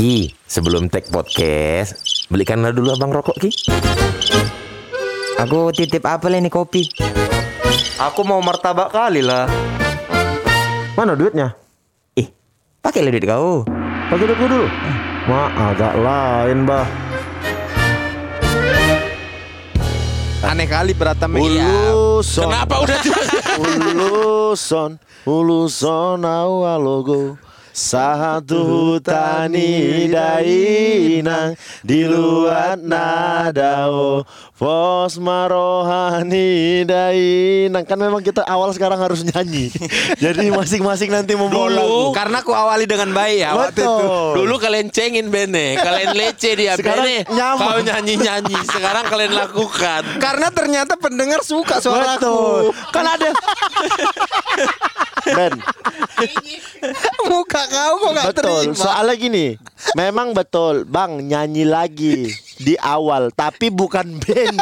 Ki, sebelum tag podcast, belikanlah dulu abang rokok Ki. Aku titip apa ini kopi? Aku mau martabak kali lah. Mana duitnya? Ih, pakai duit kau. Pakai duit dulu. Ma, agak lain, bah. Aneh kali Pratama. Uluson, Kenapa udah uluson, uluson awalogo. Satu tani dainang di luar nadao pos marohani dainang kan memang kita awal sekarang harus nyanyi jadi masing-masing nanti membawa lagu Karena aku awali dengan baik ya waktu itu. Dulu kalian cengin Bene, kalian lece dia Sekarang Bene. nyaman. Kau nyanyi-nyanyi, sekarang kalian lakukan. Karena ternyata pendengar suka suaraku. Betul. Kan ada Ben, Muka kau kok gak betul. terima. Soalnya gini, memang betul, Bang nyanyi lagi di awal, tapi bukan band.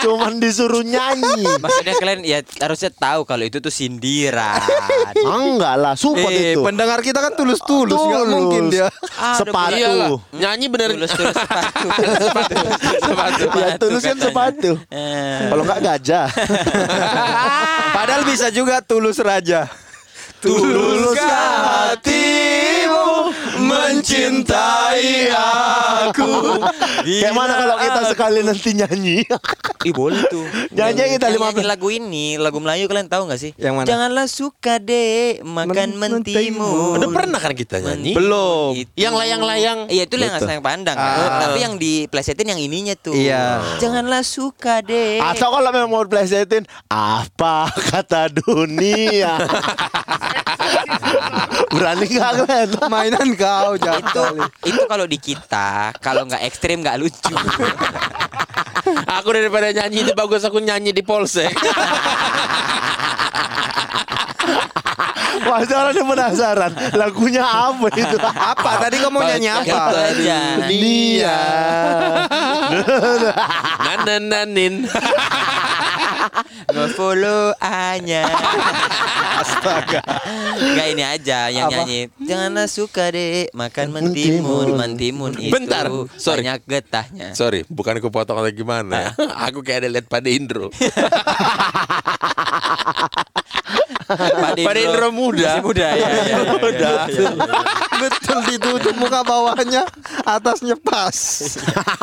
Cuman disuruh nyanyi. Maksudnya kalian ya harusnya tahu kalau itu tuh sindiran. Enggak lah, support Eh, itu. pendengar kita kan tulus-tulus, nggak Tulus. mungkin dia. Ah, sepatu. Iyalah, nyanyi bener. Tulus tulus sepatu. Sepatu. Ya tulus kan sepatu. Eh. Kalau enggak gajah. Padahal bisa juga tulus raja. Tuluskah hatimu mencintai aku? Kayak mana kalau kita sekali nanti nyanyi? Ih boleh tuh. Nyanyi kita 15. nyanyi lagu ini, lagu Melayu kalian tahu nggak sih? Yang mana? Janganlah suka deh makan Men- mentimun. Udah pernah kan kita nyanyi? Belum. Itu. Yang layang-layang. Iya itu yang sayang pandang kan. Ah. Tapi yang di plesetin yang ininya tuh. Iya. Janganlah suka deh. Atau kalau memang mau plesetin, apa kata dunia? Berani nggak kalian? Mainan kau jahat itu kali. itu kalau di kita kalau nggak ekstrim nggak lucu. Aku daripada nyanyi itu bagus aku nyanyi di polsek. Pasti orang yang penasaran Lagunya apa itu? Apa tadi kamu mau nyanyi apa? aja. Dunia Nanananin. Nge-follow hanya. Astaga. Gak ini aja yang Apa? nyanyi. Janganlah suka deh makan mentimun, mentimun itu. Bentar, sorry. Banyak getahnya. Sorry, bukan aku potong atau gimana. aku kayak ada lihat pada Indro. Pada Indro muda. Masih muda ya. ya, ya, Muda. ya, ya, ya. Betul ditutup muka bawahnya, atasnya pas.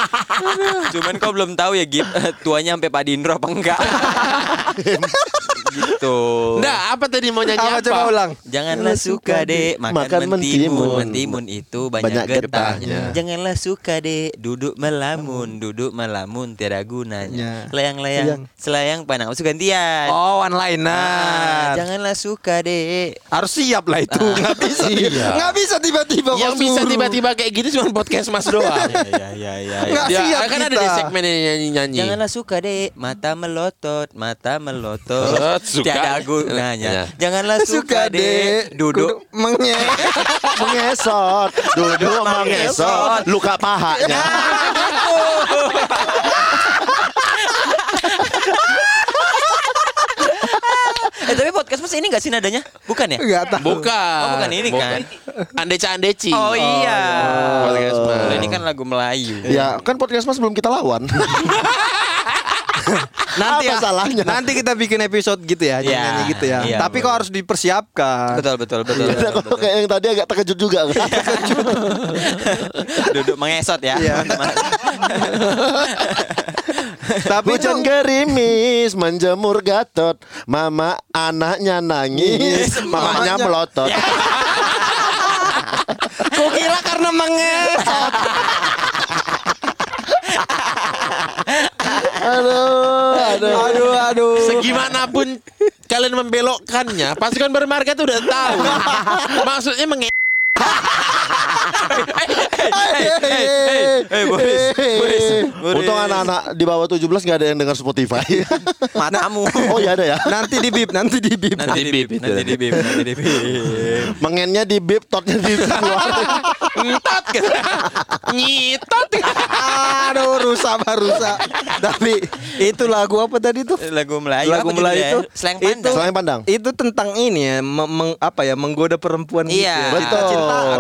Cuman kau belum tahu ya Gip tuanya sampai Pak Dindro apa enggak? gitu. Nah, apa tadi mau nyanyi Apa apa? coba ulang? Janganlah suka deh makan, Makan mentimun. mentimun. Mentimun itu banyak, Banyak getahnya. getahnya. Janganlah suka deh duduk melamun, duduk melamun tiada Ya. gunanya. Layang-layang, selayang panang. Masuk gantian. Oh, one liner. Ah, janganlah suka deh. Harus siap lah itu. Nggak bisa. Iya. Nggak bisa tiba-tiba Yang bisa tiba-tiba kayak gitu cuma podcast Mas doang. Ya ya ya. Nggak Dia siap kan ada kita. di segmen yang nyanyi-nyanyi. Janganlah suka deh mata melotot, mata melotot. Suka. Tiada gunanya. Ya. Janganlah suka, deh duduk menge. Mengesot Duduk mengesot Luka pahanya Eh tapi podcast mas ini gak sih nadanya? Bukan ya? Enggak tahu. Bukan. Oh, bukan ini kan? Andeci Andeci. Oh iya. Podcast Mas. Ini kan lagu Melayu. Ya kan podcast mas belum kita lawan Nanti Apa ya, salahnya? Nanti kita bikin episode gitu ya, Iya, nyanyi gitu ya. iya, Tapi kok harus dipersiapkan. Betul betul betul. Karena betul, kalau kayak yang tadi agak terkejut juga kan? Duduk mengesot ya. Iya. Tapi Hujan gerimis menjemur gatot Mama anaknya nangis Mamanya Mamanya- melotot Kok kira karena mengesot. Aduh Aduh Aduh. Segimanapun kalian membelokkannya, pasukan bermarga tuh udah tahu. Maksudnya menge Eh, Boris, Boris, Boris. Untung anak-anak di bawah 17 nggak ada yang dengar Spotify. matamu. oh iya ada ya. Nanti di bip, nanti di bip. Nanti di bip, nanti di bip, nanti di bip. Mengennya di bip, totnya di keluar. Ngitot gitu. Nyitot. Aduh, rusak bah rusak. Tapi itu lagu apa tadi tuh? Lagu Melayu. Lagu Melayu itu slang itu- pandang. Selain pandang. Itu tentang ini ya, me- meng- apa ya, menggoda perempuan gitu Iya. ya. Betul.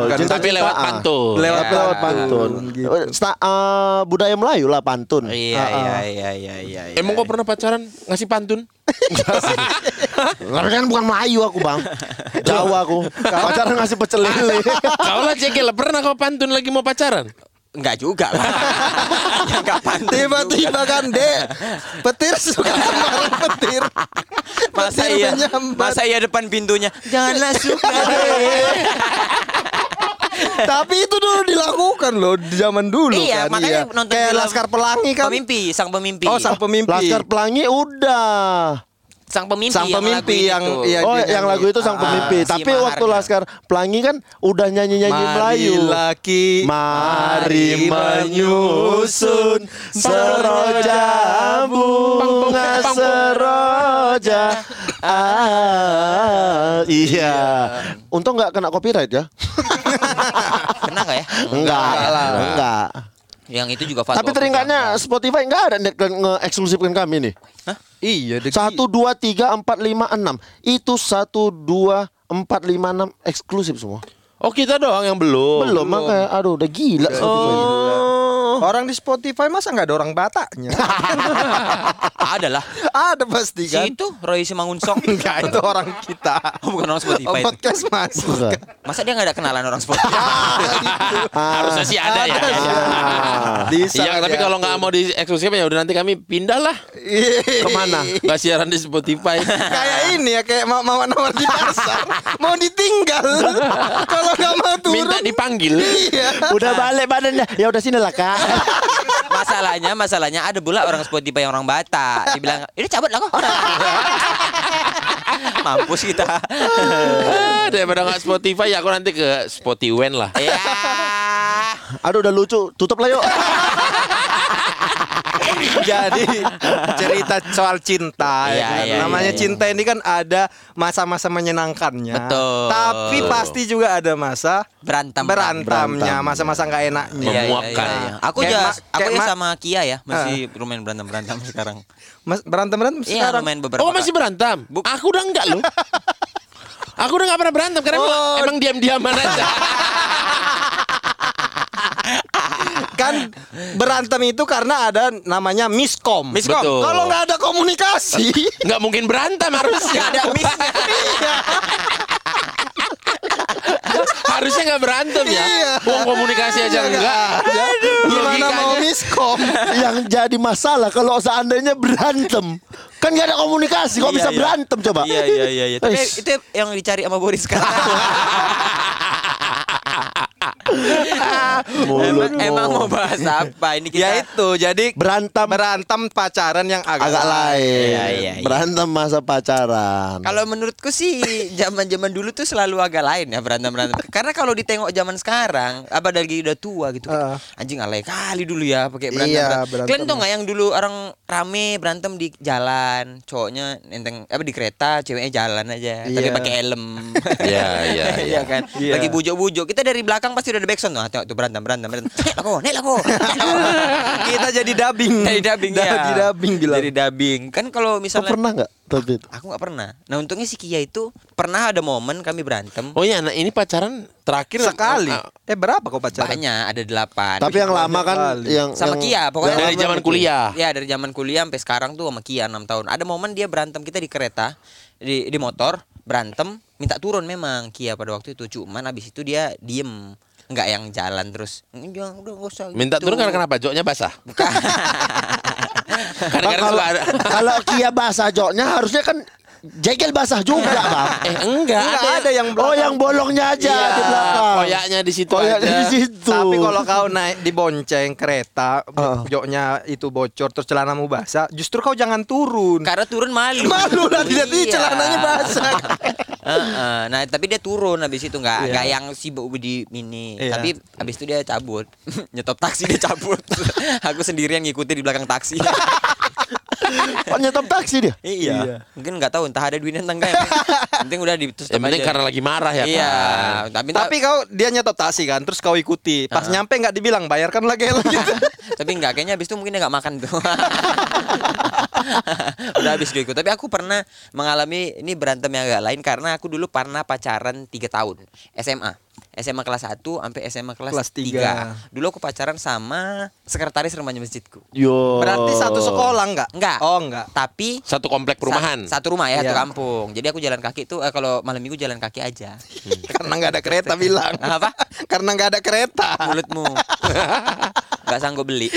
Kan. Cinta- Tapi lewat pantun. Lewat Tapi lewat pantun. Gitu. Sta- eh, budaya Melayu lah pantun. Iya, iya, iya, iya, iya. iya. Emang kau pernah pacaran ngasih pantun? Tapi kan bukan Melayu aku bang Jawa aku Pacaran ngasih pecel lele Kau lah cekil, pernah kau pantun lagi mau pacaran? Enggak juga lah. ya enggak. Tiba-tiba kan dek Petir suka kemarin petir Masa Petir iya, menyambat. masa iya depan pintunya. Janganlah suka deh. Tapi itu dulu dilakukan loh Di zaman dulu Iya, kan makanya iya. nonton Kayak film Laskar Pelangi kan Pemimpi, sang pemimpi. Oh sang pemimpi Laskar Pelangi udah sang pemimpi. Sang yang pemimpi lagu yang itu. iya, Oh dia yang nyanyi. lagu itu sang Ah, pemimpi si Tapi waktu Maharnya. Laskar Pelangi kan Udah nyanyi-nyanyi Melayu laki Mari menyusun seroja bunga seroja ah, Iya Untung nggak kena copyright ya Kena enggak ya? Enggak Enggak Yang itu juga Fatwa Tapi teringatnya Spotify nggak ada nge-eksklusifkan kami nih Iya dek. Satu dua tiga empat lima enam itu satu dua empat lima enam eksklusif semua. Oh kita doang yang belum. Belum makanya aduh udah gila Spotify. Oh. Orang di Spotify masa nggak ada orang Bataknya? Ada lah. ada pasti Si kan? itu Roy Simangunsong. Enggak itu orang kita. Oh, bukan orang Oh, Spotify. itu. podcast masuk. Enggak. Masa dia nggak ada kenalan orang Spotify? Harusnya sih ada ya. Ada sih. Bisa Iya, tapi ya. kalau nggak mau di eksklusif ya udah nanti kami pindah lah Ke mana? nggak siaran di Spotify. kayak ini ya kayak ma- mama nawar di pasar mau ditinggal kalau nggak mau turun Minta dipanggil. iya Udah balik badannya. Ya udah sini lah kak. Masalahnya, masalahnya ada pula orang Spotify yang orang Batak. Dibilang, ini cabut lah kok. Mampus kita. Ah, Daripada nggak Spotify ya aku nanti ke Spotiwen lah. Ya. Aduh udah lucu. Tutup lah yuk. jadi cerita soal cinta ya Iya, kan? iya, namanya iya, iya. cinta ini kan ada masa-masa menyenangkannya Betul. tapi pasti juga ada masa Berantem. berantamnya Berantem. masa-masa nggak enaknya Iya, iya, Memuakkan. iya, iya. Aku Kayak ya, aku ya ma- sama Kia ya, masih lumayan berantem berantem sekarang. Mas, berantem berantem Iya, sekarang lumayan beberapa. Oh masih berantem? Buk- Aku udah enggak loh. Aku udah nggak pernah berantem karena emang- Oh. emang diam-diaman aja. kan berantem itu karena ada namanya miskom Miskom. Betul. kalau nggak ada komunikasi Nggak mungkin berantem harusnya. ada miss. harusnya nggak berantem ya. Iya. Buang komunikasi aja enggak. gimana Logikanya. mau miskom Yang jadi masalah kalau seandainya berantem. Kan gak ada komunikasi. Kok Iya, bisa iya. berantem coba? Iya iya iya. iya. Tapi Eish. itu yang dicari sama Boris sekarang. Mulut emang, emang mau bahas apa? Ini kita ya itu jadi Berantem berantem pacaran yang agak, agak lain. Iya, iya, iya. Berantem masa pacaran. Kalau menurutku sih zaman-zaman dulu tuh selalu agak lain ya berantem-berantem. Karena kalau ditengok zaman sekarang, apa lagi udah tua gitu. Ah. Anjing alay kali dulu ya pakai berantem. Iya, berantem. berantem. Kalian tau nggak yang dulu orang rame berantem di jalan, cowoknya nenteng apa di kereta, ceweknya jalan aja, tapi Iya. pakai helm. Iya, iya, iya. kan. Iya. Lagi bujuk-bujuk. Kita dari belakang pasti udah ada backsound. Nah, tengok tuh berantem, berantem, berantem. Nek laku, nek laku. kita jadi dubbing Dari dubbing ya. Jadi dubbing bilang Dari dubbing. Kan kalau Kau misalnya pernah nggak? Tapi. Aku nggak pernah. Nah untungnya si Kia itu pernah ada momen kami berantem. Oh iya, nah ini pacaran terakhir sekali Ah, eh berapa kau pacaran Banyak ada delapan. Tapi yang lama kan kali. yang sama yang- Kia pokoknya Dari zaman kuliah. Ya dari zaman kuliah sampai sekarang tuh sama Kia 6 tahun. Ada momen dia berantem kita di kereta di di motor berantem minta turun memang Kia pada waktu itu cuman abis itu dia diem nggak yang jalan terus jangan udah usah Minta gitu." turun karena kenapa? Joknya basah. Bukan. Kadang-kadang kalau, ada. kalau Kia basah joknya harusnya kan jegel basah juga bang. Eh enggak, Enggak ada yang Oh belakang. yang bolongnya aja Iya, di belakang. koyaknya di situ Koyaknya aja. di situ. Tapi kalau kau naik di bonceng kereta, Ah. joknya itu bocor terus celanamu basah, justru kau jangan turun. karena turun malu Malu lah tidak Iya. celananya basah. Heeh. nah tapi dia turun habis itu nggak Iya. nggak yang sibuk di mini Iya. tapi habis itu dia cabut nyetop taksi dia cabut aku sendirian ngikutin di belakang taksi Oh nyetop taksi dia. iya. Iya. mungkin nggak tahu entah ada duitnya entah enggak ya penting udah di terus Yang penting aja. karena lagi marah ya iya kan. tapi Tapi kau dia nyetop taksi kan, terus kau ikuti. Pas nyampe nggak dibilang bayarkan lagi gitu. tapi enggak kayaknya habis itu mungkin dia nggak makan tuh udah habis ikut tapi aku pernah mengalami ini berantem yang agak lain karena aku dulu pernah pacaran tiga tahun SMA SMA kelas 1 sampai SMA kelas, Kelas 3 tiga. dulu aku pacaran sama sekretaris remaja masjidku Yo. Berarti satu sekolah nggak? Enggak. Oh enggak. tapi Satu komplek perumahan. sa- satu rumah ya satu Iya. kampung jadi aku jalan kaki tuh eh, kalau malam minggu jalan kaki aja Karena nggak ada kereta bilang. Apa? Karena nggak ada kereta. mulutmu nggak sanggup beli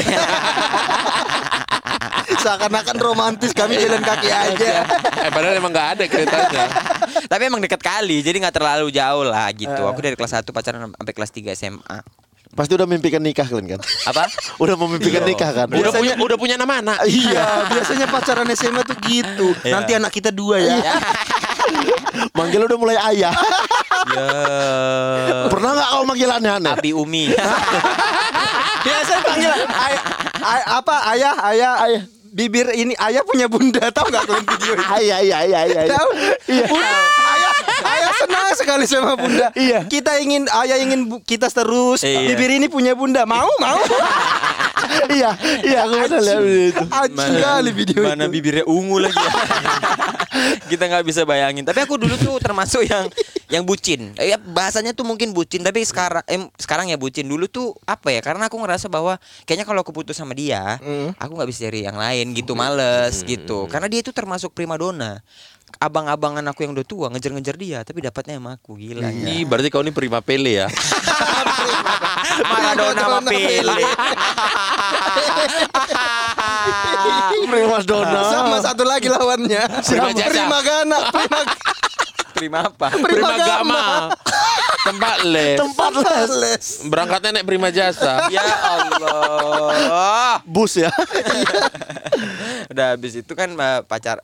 Seakan-akan romantis kami jalan kaki aja. eh padahal emang nggak ada keretanya. Tapi emang deket kali, jadi nggak terlalu jauh lah gitu. Aku dari kelas 1 pacaran sampai kelas 3 SMA. Pasti udah mimpikan nikah kalian kan? Apa? Udah memimpikan nikah kan? Udah punya udah punya nama anak. Iya, biasanya pacaran SMA tuh gitu. Nanti anak kita dua ya. Manggil udah mulai ayah. ya. Pernah nggak kau manggil aneh-aneh? Abi Umi. Biasanya panggil ay- ay- apa ayah, ayah, ayah. Bibir ini ayah punya bunda, tahu nggak kalian video itu? Ayah, ayah, ayah, ayah. Tahu? Bunda, ayah, ayah senang sekali sama bunda. Iya. Kita ingin ayah ingin kita terus. Iya. Bibir ini punya bunda, mau mau. iya, iya aku pernah lihat itu. Acing kali video Mana itu. bibirnya ungu lagi ya. Kita nggak bisa bayangin. Tapi aku dulu tuh termasuk yang yang bucin. Eh, Ya bahasanya tuh mungkin bucin, tapi sekarang eh, sekarang ya bucin. Dulu tuh apa ya? Karena aku ngerasa bahwa kayaknya kalau aku putus sama dia, Hmm. aku nggak bisa cari yang lain gitu, males gitu. Karena dia itu termasuk primadona. Abang-abangan aku yang udah tua ngejar-ngejar dia, tapi dapatnya sama aku gila. Ih, berarti kau ini prima pele ya. Maradona sama Pele. Prima donna. Sama satu lagi lawannya. Prima jasa. Prima Gana. Prima Prima apa? Prima Gama. Tempat les. Tempat les. les. Berangkatnya naik prima jasa. Ya Allah. Bus ya. Udah habis itu kan eh, pacar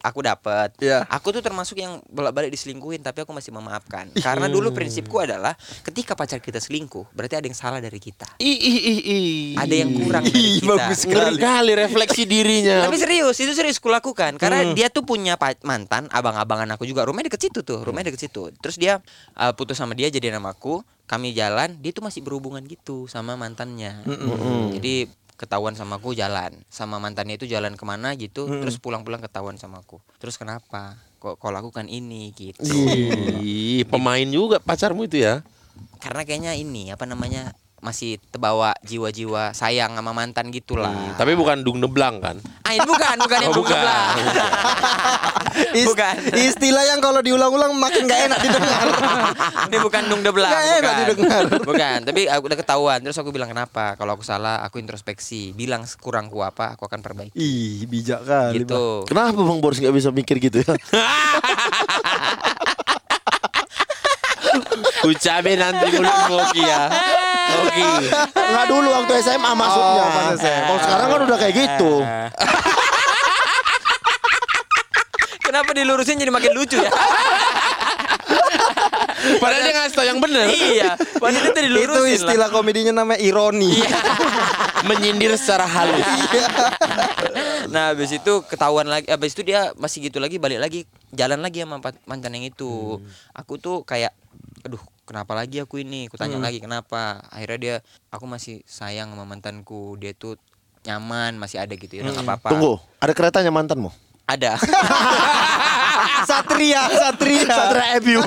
aku dapat. Iya. Aku tuh termasuk yang bolak-balik diselingkuhin tapi aku masih memaafkan. Karena dulu prinsipku adalah ketika pacar kita selingkuh, berarti ada yang salah dari kita. Ih, ih, ih, ih. Ada yang kurang dari kita. bagus Ngeri kali refleksi dirinya. Tapi serius, itu serius kulakukan karena dia tuh punya mantan, abang-abangan aku juga. Rumahnya deket situ tuh, rumahnya deket situ. Terus dia uh, putus sama dia jadi nama aku. Kami jalan, dia tuh masih berhubungan gitu sama mantannya. Jadi ketahuan sama aku jalan, sama mantannya itu jalan ke mana gitu. Terus pulang-pulang ketahuan sama aku. Terus kenapa? Kok kau lakukan ini gitu? Ih, pemain juga pacarmu itu ya. Karena kayaknya ini apa namanya masih terbawa jiwa-jiwa sayang sama mantan gitulah. Tapi bukan dung neblang kan? Ah, ini bukan, bukan yang Oh, bukan. bukan. Is- Bukan. Istilah yang kalau diulang-ulang makin gak enak didengar. Ini bukan dung debelang. Nggak enak bukan. didengar. Bukan, tapi aku udah ketahuan. Terus aku bilang kenapa? Kalau aku salah, aku introspeksi. Bilang kurangku apa, aku akan perbaiki. Ih, bijak kali. Bang. Gitu. Kenapa Bang Boris nggak bisa mikir gitu ya? Ucape nanti mulutmu Oki ya. Oki. Nggak dulu waktu SMA masuknya. Oh, pas SMA. Kalau sekarang kan udah kayak gitu. Kenapa dilurusin jadi makin lucu ya? Padahal dia ngasih tau yang bener. iya. Padahal itu dilurusin Itu lah. istilah komedinya namanya ironi. Menyindir secara halus. Nah, habis itu ketahuan lagi. Habis itu dia masih gitu lagi, balik lagi, jalan lagi sama empat- mantan yang itu. Aku tuh kayak, aduh, kenapa lagi aku ini? Aku tanya lagi kenapa. Akhirnya dia, aku masih sayang sama mantanku. Dia tuh nyaman, masih ada gitu ya, nggak apa-apa. Tunggu, ada keretanya mantanmu? Ada. Satria, Satria. Satria FU.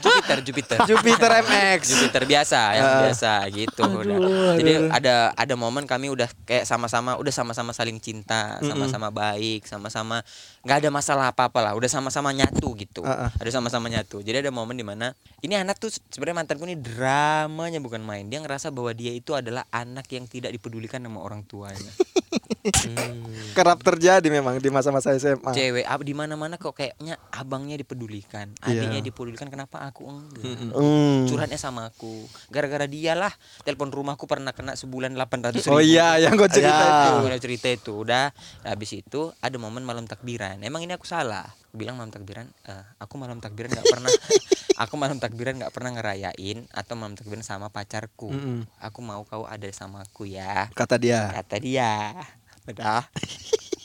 Jupiter, Jupiter. Jupiter MX. Jupiter biasa, yang Ah. biasa gitu udah. Jadi ada ada momen kami udah kayak sama-sama udah sama-sama saling cinta, sama-sama baik, sama-sama nggak ada masalah apa-apa lah, udah sama-sama nyatu gitu. Ah, ah. Ada sama-sama nyatu. Jadi ada momen di mana ini anak tuh sebenarnya mantanku ini dramanya bukan main. Dia ngerasa bahwa dia itu adalah anak yang tidak dipedulikan sama orang tuanya. Kerap terjadi memang di masa-masa SMA. Cewek apa di mana-mana kok kayak kayaknya abangnya dipedulikan, Iya. adiknya dipedulikan, kenapa aku enggak? Hmm. Curhatnya sama aku. Gara-gara dia lah. Telepon rumahku pernah kena sebulan 800 ribu. Oh iya, yang gue cerita Ya. itu. Cerita itu udah habis itu ada momen malam takbiran emang ini aku salah aku bilang malam takbiran "Eh, aku malam takbiran nggak pernah aku malam takbiran nggak pernah ngerayain atau malam takbiran sama pacarku Mm-mm. aku mau kau ada sama aku ya Kata dia. kata dia udah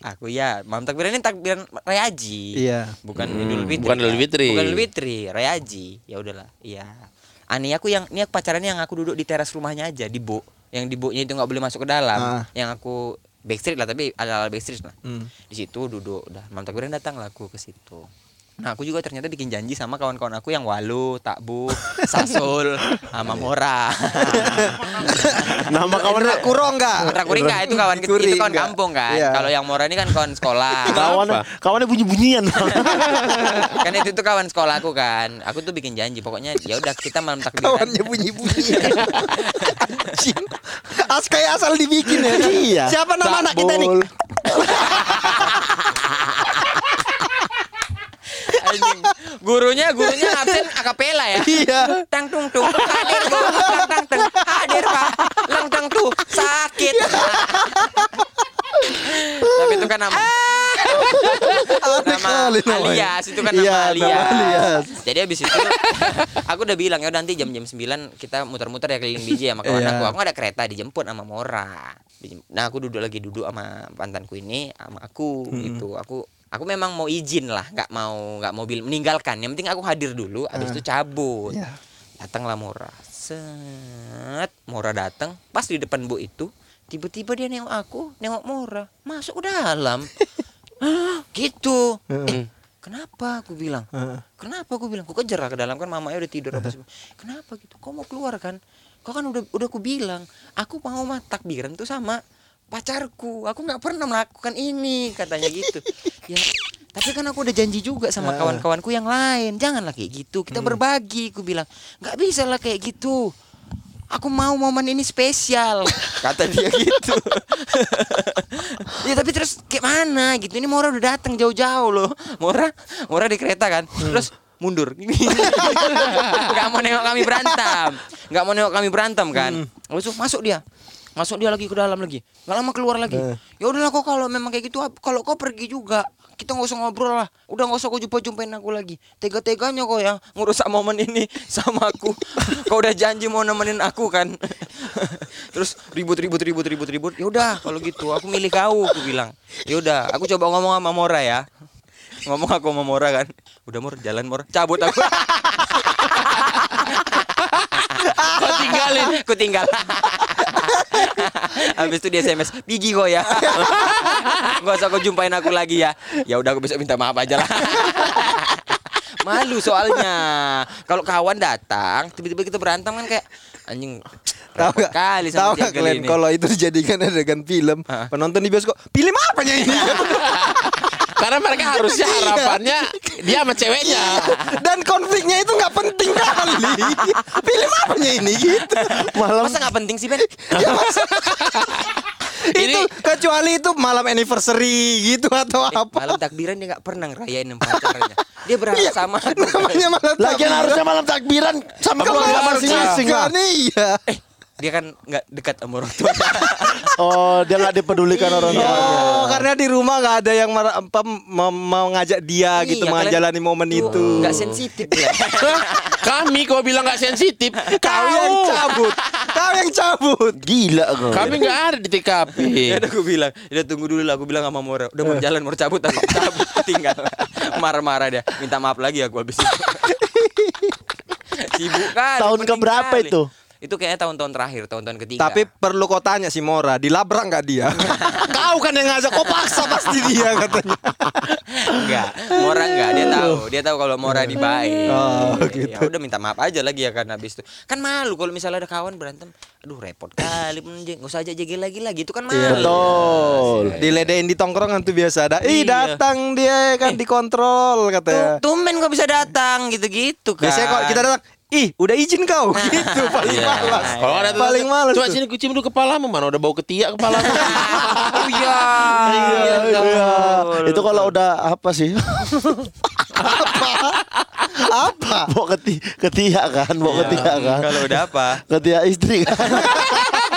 aku ya malam takbiran ini takbiran raya haji Iya. bukan Hmm, idul fitri bukan Idul kan? Fitri. bukan idul fitri raya haji ya udahlah iya ani aku yang ini aku pacarannya yang aku duduk di teras rumahnya aja di bu yang di bu-nya itu nggak boleh masuk ke dalam Ah. yang aku backstreet lah tapi ala backstreet lah Hmm. di situ duduk udah malam takbiran datang lah aku ke situ nah aku juga ternyata bikin janji sama kawan-kawan aku yang walu takbu sasul sama mora Nama kawannya Kuro enggak? Rakuri enggak itu kawan Kuri itu kawan enggak? kampung kan Iya. kalau yang mora ini kan kawan sekolah kawannya kawannya bunyi-bunyian. kan itu tuh kawan sekolah aku kan aku tuh bikin janji pokoknya ya udah kita malam takbiran Kawannya bunyi-bunyi. Anjing. As kayak asal dibikin ya. Iya. Siapa nama anak kita nih? Anjing. gurunya gurunya absen akapela ya Iya. tang tung tung hadir bu tang tang tung hadir pak lang tang tuh sakit tapi itu kan nama nama alias itu kan nama Iya, alias. Jadi habis itu aku udah bilang ya nanti jam-jam 9 kita muter-muter ya keliling biji sama kawan Iya. aku. Aku ada kereta dijemput sama Mora. Nah, aku duduk lagi duduk sama mantanku ini sama aku gitu. Aku aku memang mau izin lah, nggak mau nggak mau bil- meninggalkan. Yang penting aku hadir dulu, habis itu cabut. Iya. Datanglah Mora. Set, Mora datang pas di depan Bu itu, tiba-tiba dia nengok aku, nengok Mora, masuk ke dalam. Gitu. Eh, kenapa aku bilang? Kenapa aku bilang? Aku kejar ke dalam kan mamanya udah tidur apa semua. Kenapa gitu? Kau mau keluar kan? Kau kan udah udah aku bilang, aku mau mah takbiran tuh sama pacarku. Aku nggak pernah melakukan ini katanya gitu. ya, tapi kan aku udah janji juga sama kawan-kawanku yang lain. Janganlah kayak gitu. Kita berbagi. Aku bilang, nggak bisa lah kayak gitu. Aku mau momen ini spesial Kata dia gitu Ya tapi terus kayak mana gitu Ini Mora udah datang jauh-jauh loh Mora Mora di kereta kan Terus mundur Gak mau nengok kami berantem Gak mau nengok kami berantem kan Lalu masuk dia Masuk dia lagi ke dalam lagi. Gak lama keluar lagi. Ya udahlah kok kalau memang kayak gitu Kalau kau pergi juga kita nggak usah ngobrol lah. Udah nggak usah kau jumpa jumpain aku lagi. Tega teganya kok ya ngerusak momen ini sama aku. Kau udah janji mau nemenin aku kan. Terus ribut ribut ribut ribut ribut. Ya udah kalau gitu aku milih kau aku bilang. Ya udah aku coba ngomong sama Mora ya. Ngomong aku sama Mora kan. Udah Mor jalan Mor. Cabut aku. Kau tinggalin. aku tinggal Habis itu dia SMS Pigi kok ya? Gak usah kau jumpain aku lagi ya. Ya udah aku besok minta maaf aja lah. Malu soalnya. Kalau kawan datang Tiba-tiba kita berantem kan kayak Anjing Tahu gak? kali Tahu sama gak Jagel kalian kalau itu dijadikan adegan film, penonton di bioskop, film apanya ini? Karena mereka harusnya harapannya dia sama ceweknya. Dan konfliknya itu nggak penting kali. film apanya ini gitu. Malam Masa gak penting sih Ben? Ini- itu kecuali itu malam anniversary gitu atau Eh, apa. Malam takbiran dia gak pernah ngerayain sama pacarnya Dia berangkat Iya, sama Namanya malam Lagian takbiran. harusnya malam takbiran sama keluarga masing-masing lah. kan, Iya. Eh dia kan nggak dekat sama orang tua Oh, dia nggak dipedulikan orang tuanya. Oh, karena di rumah nggak ada yang mar- apa, mau, mau ngajak dia gitu Iya, kalian menjalani momen itu. nggak sensitif ya Kami kau bilang nggak sensitif. Kau yang cabut. Kau yang cabut. Gila kau. Kami nggak ada di TKP. Ya udah aku bilang, udah tunggu dulu lah. Aku bilang sama Mora, udah mau jalan mau cabut, aku cabut, tinggal. Marah-marah dia, minta maaf lagi aku habis itu. Sibuk kan. Tahun keberapa kali. itu? Itu kayaknya tahun-tahun terakhir, tahun-tahun ketiga. Tapi perlu kau tanya si Mora, dilabrak nggak dia? Kau kan yang ngajak, kau paksa pasti dia katanya. enggak, Mora enggak, dia tahu. Dia tahu kalau Mora di baik. Oh, Ya udah minta maaf aja lagi ya kan habis itu. Kan malu kalau misalnya ada kawan berantem. Aduh repot kali penjeng. Enggak usah aja jegel lagi lagi. Itu kan malu. Iya, Betul. Diledein di tongkrongan tuh biasa ada. Ih Iya. datang dia kan dikontrol Tuh, katanya. tumben kok bisa datang gitu-gitu kan. Biasanya kalau kita datang, ih udah izin kau gitu paling Iya. malas. Kalau ada paling malas. Coba tuh. sini kucium dulu kepalamu mana udah bau ketiak kepalamu. Oh iya. Iya, iya. Itu kalau udah apa sih? Apa? Bawa keti ketiak kan, bawa ketiak kan. Kalau udah apa? Ketiak istri kan.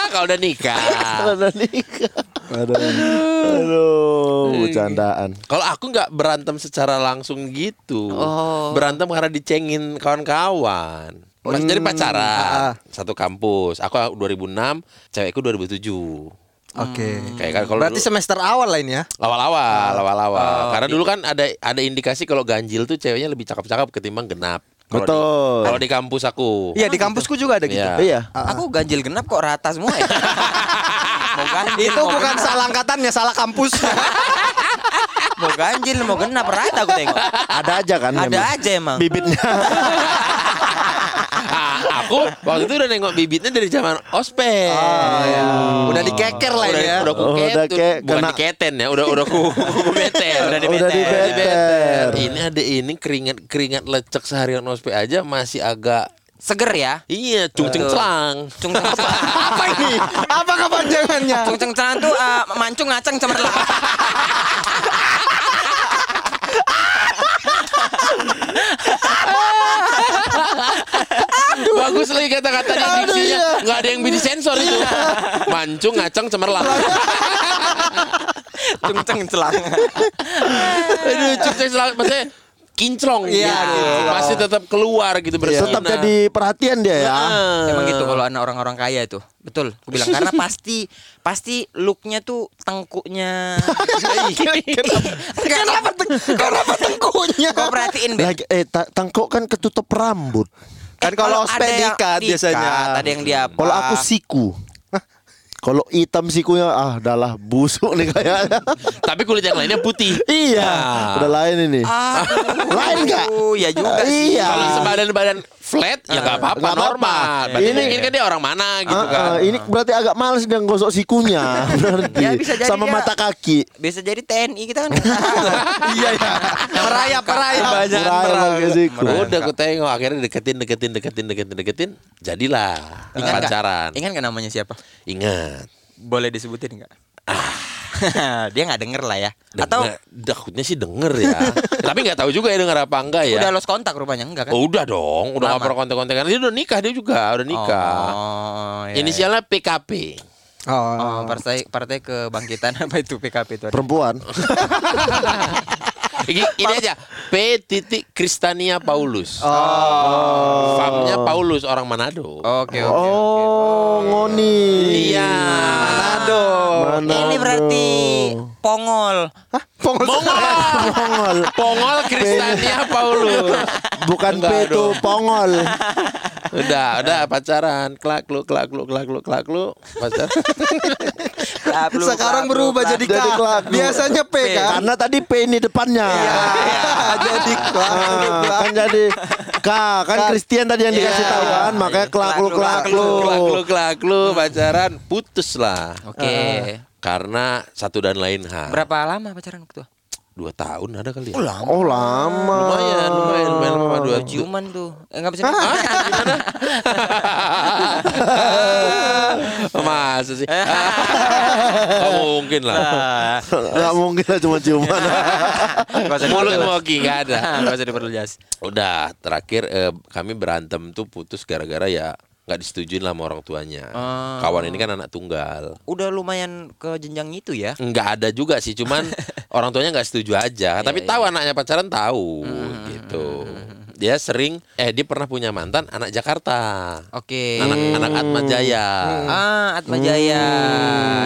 Kalau udah nikah. Kalau udah nikah. Aduh. Aduh, bercandaan. Kalau aku nggak berantem secara langsung gitu. Oh. Berantem karena dicengin kawan-kawan. Pas jadi pacaran satu kampus. Aku 2006, cewekku 2007. Oke. Kayak kan kalau Berarti dulu- semester awal lah ini ya. awal-awal, awal-awal. Oh, Karena dulu kan ada ada indikasi kalau ganjil tuh ceweknya lebih cakep-cakep ketimbang genap. Betul. Kalau di kampus aku. Iya di kampusku juga ada gitu. Iya. Iya. Aku ganjil genap kok rata semua ya. ganjil, Itu mau bukan genap. salah angkatannya, salah kampus. mau ganjil, mau genap rata aku tengok. Ada aja kan Ada memang. aja emang. Bibitnya. Ah, aku waktu itu udah nengok bibitnya dari zaman ospek. Oh, iya. Udah dikeker lah udah, ini ya. udah ku Oh, ket- udah ke- bukan kena- diketen ya, udah udah ku, ku. Udah di Udah di. Ini ada ini keringat keringat lecek seharian ospek aja masih agak Seger ya. iya cungcing Betul. celang. Cung ceng Apa ini? Apa kepanjangannya? Cung ceng celan tuh ah, mancung ngaceng cemerlang. Bagus lagi kata-kata di diksinya. Nggak ada yang bisa sensor itu. Mancung, ngaceng, cemerlang. Cung ceng celang. Aduh, cungcing celang. Maksudnya kinclong Iya, gitu. Masih tetap keluar gitu bersinar. Tetap jadi perhatian dia ya. Emang gitu kalau anak orang-orang kaya itu. Betul, aku bilang karena pasti pasti looknya tuh tengkuknya. Kenapa teng- kenapa tengkunya? Kau perhatiin Ben. Lagi, eh tangkok kan ketutup rambut. Kan kalau ospek diikat biasanya. Ada yang dia Kalau aku siku. Kalau hitam sikunya ah adalah busuk nih kayaknya. Tapi kulit yang lainnya putih. iya, Ah. udah lain ini. Lain Lain nggak? Ya juga sih. Iya. Kalau sebadan-badan flat ya nggak apa-apa Nggak apa-apa. normal. Berarti Ini- mungkin kan dia orang mana gitu Ah, kan. ah, ini berarti agak males dia gosok sikunya berarti. Ya, bisa jadi Sama dia- mata kaki. Bisa jadi TNI kita kan. Iya ya. Merayap merayap. Banyak Merayap pakai siku. Udah aku tengok akhirnya deketin deketin deketin deketin deketin jadilah Ingat pacaran. Ingat nggak namanya siapa? Ingat. Boleh disebutin nggak? dia nggak denger lah ya. Atau Atau takutnya sih denger ya. Tapi nggak tahu juga ya denger apa enggak ya. udah lost kontak rupanya enggak kan? Oh, udah dong, udah nggak pernah kontak-kontakan. Dia udah nikah dia juga, udah nikah. Oh, iya, Inisialnya PKP. iya. Oh, partai partai kebangkitan apa itu PKP itu? ada? Perempuan. Ini, ini aja P titik Kristania Paulus. Oh. Famnya Paulus orang Manado. Oke, oke. Oh, ngoni. Iya. Ini berarti Pongol. Pongol Mongol. Pongol. Pongol Kristania Paulus. Bukan Enggak P itu pongol. Udah, udah pacaran. Klak lu, klak lu, klak lu, klak lu. Pacaran. Sekarang berubah jadi K. Kelak. Biasanya P kan. Karena tadi P ini depannya. Iya, jadi kelak. Ah, kan jadi K kan Christian tadi yang dikasih tahu kan makanya kelak lu kelak lu. klak lu, klak lu, pacaran. Putus lah. Oke. Karena satu dan lain hal. Berapa lama pacaran waktu? itu? Dua tahun ada kali ya? Oh lama. Lumayan, lumayan, lumayan lama dua Dua ciuman tuh. Eh enggak bisa. Masa sih? Gak mungkin lah. Gak mungkin lah cuma ciuman. Enggak Mulut diperluas. moki gak ada. Enggak usah diperluas. Udah, terakhir eh, kami berantem tuh putus gara-gara ya nggak disetujuin lah sama orang tuanya. Oh. Kawan ini kan anak tunggal. Udah lumayan ke jenjang itu ya. Nggak ada juga sih, cuman orang tuanya nggak setuju aja. Tapi iya. tahu anaknya pacaran tahu gitu. Dia sering, eh dia pernah punya mantan anak Jakarta. Oke. Anak anak Atma Jaya. Ah, Atma Jaya.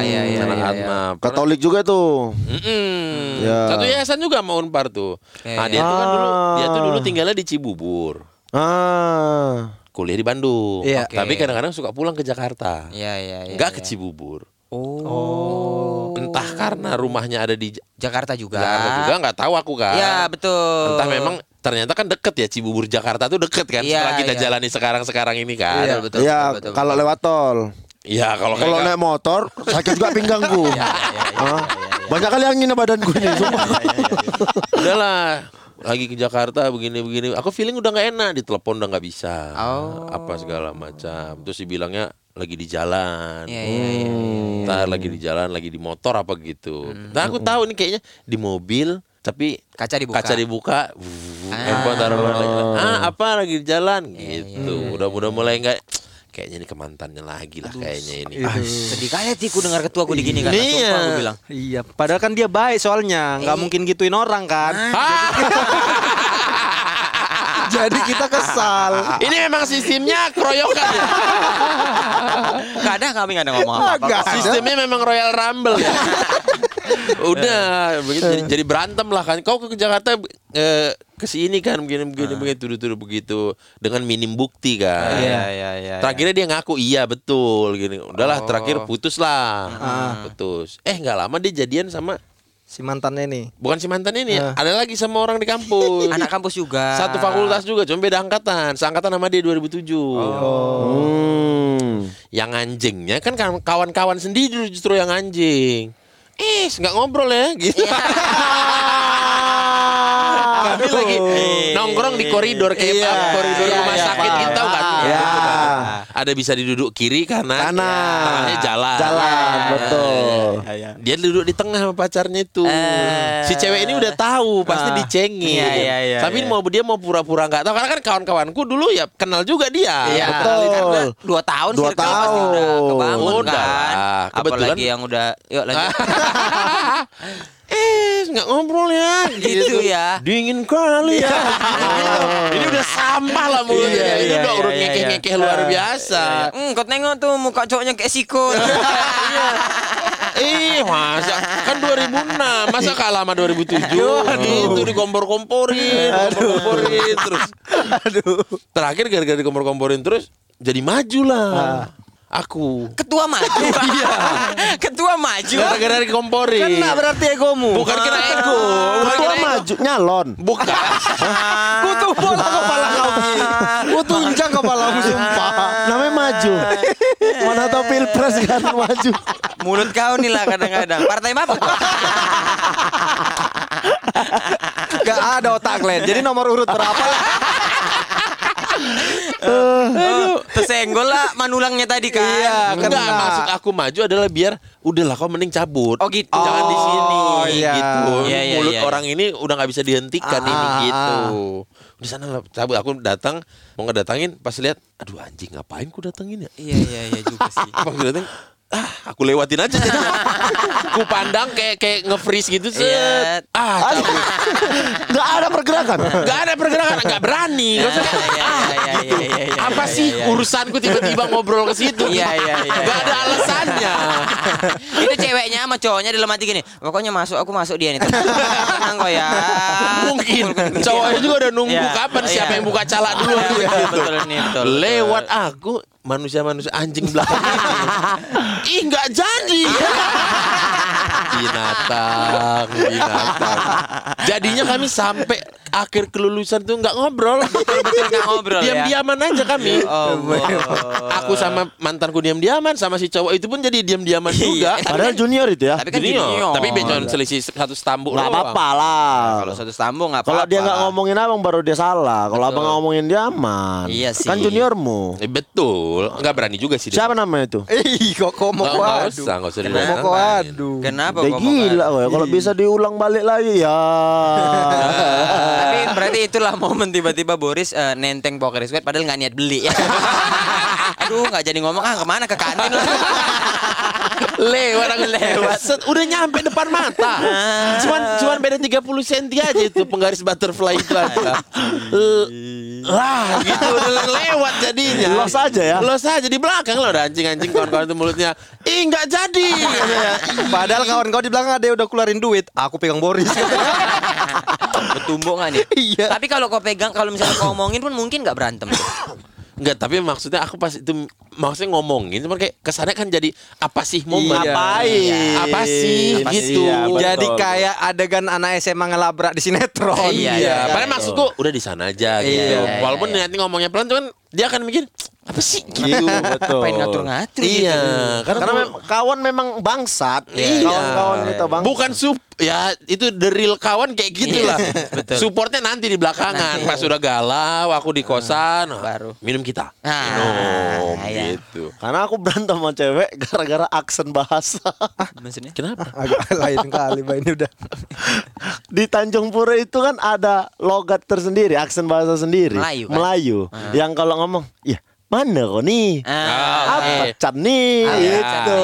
Ya, ya, anak ya, ya. Atma. Pernah- Katolik juga tuh. Mm-mm. Ya. Satu yayasan juga sama Unpar tuh. Oke. Nah, dia tuh kan dulu dia tuh dulu Ah. tinggalnya di Cibubur. Ah. Kuliah di Bandung. Iya. Tapi Oke. kadang-kadang suka pulang ke Jakarta. Iya, iya, iya. Enggak ke iya. Cibubur. Oh. Entah karena rumahnya ada di Ja- Jakarta juga. Jakarta juga nggak tahu aku kan. Iya, betul. Entah memang ternyata kan deket ya Cibubur Jakarta tuh deket kan Iya, setelah kita iya. jalani sekarang-sekarang ini kan. Iya, betul. Ya betul, kalau lewat tol. Iya, kalau Kalau naik motor sakit juga pinggangku. Iya, Hah? Banyak kali angin badanku ini. sumpah. udahlah lagi ke Jakarta begini-begini. Aku feeling udah nggak enak di telepon udah nggak bisa. Oh. Apa segala macam. Terus dibilangnya lagi di jalan. Iya iya iya. Ntar lagi di jalan, lagi di motor apa gitu. Nah aku tahu ini kayaknya di mobil tapi Kaca dibuka. kaca dibuka, wuh, handphone taruh lagi. Ah apa lagi di jalan gitu. Udah udah mulai nggak kayaknya ini kemantannya lagi lah kayaknya ini. Ah, Sedih kali hatiku dengar ketua aku digini kan. Iya. Aku bilang. Iya, padahal kan dia baik soalnya, nggak mungkin gituin orang kan. Jadi kita kesal. Ini memang sistemnya keroyokan ya. Gak ada kami gak ada ngomong apa-apa. Sistemnya memang Royal Rumble ya. Udah begitu jadi, jadi berantem lah kan. Kau ke Jakarta eh, ke sini kan begini begini begitu tuduh begitu dengan minim bukti kan. Iya iya iya. Terakhirnya dia ngaku iya betul gini. Udahlah Oh. terakhir putus lah. Putus. Eh nggak lama dia jadian sama Si mantannya nih. bukan si mantan ini, Ah. ada lagi sama orang di kampus. Anak kampus juga. Satu fakultas juga, cuma beda angkatan. Seangkatan sama dia 2007. Hmm. Yang anjingnya kan kan kawan-kawan sendiri justru yang anjing. Eh, nggak ngobrol ya gitu. Kami lagi nongkrong di koridor kayak Iya, koridor iya, rumah iya, sakit paham. gitu? Iya. Ada bisa diduduk kiri kanan, Kanan. tengahnya jalan. Jalan, betul. Dia duduk di tengah sama pacarnya itu. Eh. si cewek ini udah tahu pasti Ah. dicengin. Iya, iya, iya, Tapi iya. mau dia mau pura-pura nggak tahu karena kan kawan-kawanku dulu ya kenal juga dia. Iya, Betul. Karena dua tahun Dua circle pasti udah tahun. kebangun Udah kan. Kebetulan- Apalagi yang udah yuk lanjut. eh nggak ngobrol ya. Gitu ya. dingin kali ya. Ini udah sampah lah mulutnya. Iya, ini iya, udah iya, udah iya, ngekeh-ngekeh luar biasa. Hmm, kau tengok tuh muka cowoknya kayak sikut. Ih masa? Kan 2006 masa kalah sama 2007 gitu dikompor-komporin kompor-komporin terus. Aduh. terakhir gara-gara dikompor-komporin terus jadi maju lah aku Ketua maju. Iya. Ketua maju. gara-gara dikomporin Kena berarti egomu. bukan kena ego bukan Ketua kena ego. maju nyalon. bukan Kutu bola kepala kau. Ku tunjang kepalamu sumpah. Namanya maju. Mana tahu pilpres kan maju. Mulut kau nih lah kadang-kadang. Partai apa? kau? Gak ada otak Glenn. Jadi nomor urut berapa? Oh, tersenggol lah manulangnya tadi kan. Iya, Enggak, kena. maksud aku maju adalah biar udahlah kau mending cabut. Oh, gitu. Jangan di sini Oh, iya. gitu. Iya, iya, Mulut iya. orang ini udah nggak bisa dihentikan Ah, ini ah, gitu. Di sana lah cabut. Aku datang mau ngedatangin pas lihat, aduh anjing ngapain ku datengin ya? Iya iya iya juga sih. Pas aku dateng, ah aku lewatin aja. jadinya. ku pandang kayak kayak nge-freeze gitu set. Iya. Ah, cabut. Gak ada pergerakan. Gak ada pergerakan, gak berani. Nggak Iya, iya, ah, iya, iya, iya, iya, Apa iya, sih iya. urusanku tiba-tiba ngobrol ke situ? Iya, iya, iya, Gak ada iya. alasannya. Itu ceweknya sama cowoknya dalam hati gini. Pokoknya masuk aku masuk dia nih. Tenang kok ya. Mungkin cowoknya juga udah nunggu Iya, kapan iya. siapa yang buka calak dulu Iya, gitu. betul nih, betul. Lewat aku manusia-manusia anjing belakang. Ih nggak jadi. binatang, binatang. Jadinya kami sampai akhir kelulusan tuh nggak ngobrol. Betul nggak ngobrol ya. Diam-diaman aja kami. Allah. Aku sama mantanku diam-diaman sama si cowok itu pun jadi diam-diaman juga. Padahal junior itu ya. Tapi kan Junior. junior. Tapi bencon selisih satu stambuk Nggak apa-apa lah. Kalau satu stambung nggak apa-apa. Kalau dia nggak ngomongin abang baru dia salah. Kalau abang ngomongin dia aman. Iya sih. Kan juniormu. Eh, betul, nggak berani juga sih. dia. Siapa namanya itu? Ih, kok mau Nggak usah, nggak usah Kok didatangin. Kenapa kok gila ya. Kalau bisa diulang balik lagi ya. Tapi berarti itulah momen tiba-tiba Boris eh, nenteng poker sweat padahal nggak niat beli ya. Aduh nggak jadi ngomong ah ke mana ke kantin lah. lewat aku lewat Set, udah nyampe depan mata cuman cuman beda 30 cm aja itu penggaris butterfly itu aja L- lah gitu udah lewat jadinya Los aja ya. los aja di belakang lo udah anjing-anjing kawan-kawan itu mulutnya ih nggak jadi Padahal kawan kau di belakang ada yang udah keluarin duit. Aku pegang Boris. Bertumbuk nggak nih? Iya. Tapi kalau kau pegang kalau misalnya kau ngomongin pun mungkin nggak berantem. Enggak, tapi maksudnya aku pas itu maksudnya ngomongin cuman kayak kesannya kan jadi apa sih momen Iya. Ngapain? apa sih Apa gitu Iya, betul. Jadi kayak adegan anak SMA ngelabrak di sinetron. Iya, Iya, iya, padahal maksudku udah di sana aja gitu. Iya, Walaupun iya. nanti ngomongnya pelan cuman dia akan mikir apa sih gitu betul. Pengen ngatur-ngatur iya gitu. karena, Karena mem- kawan memang bangsat. Iya. Kawan-kawan kita bangsat. Bukan sup ya itu the real kawan kayak gitulah. betul. Supportnya nanti di belakangan pas sudah galau aku di kosan baru. minum kita. Ah, minum iya. gitu. Karena aku berantem sama cewek gara-gara aksen bahasa. Maksudnya? Kenapa? Agak lain kali Mbak ini udah. Di Tanjung Pura itu kan ada logat tersendiri, aksen bahasa sendiri. Melayu, kan? Melayu. Yang kalau ngomong, ya mana kau nih? Ah, apa oke. Chan nih? Ah, iya. Gitu.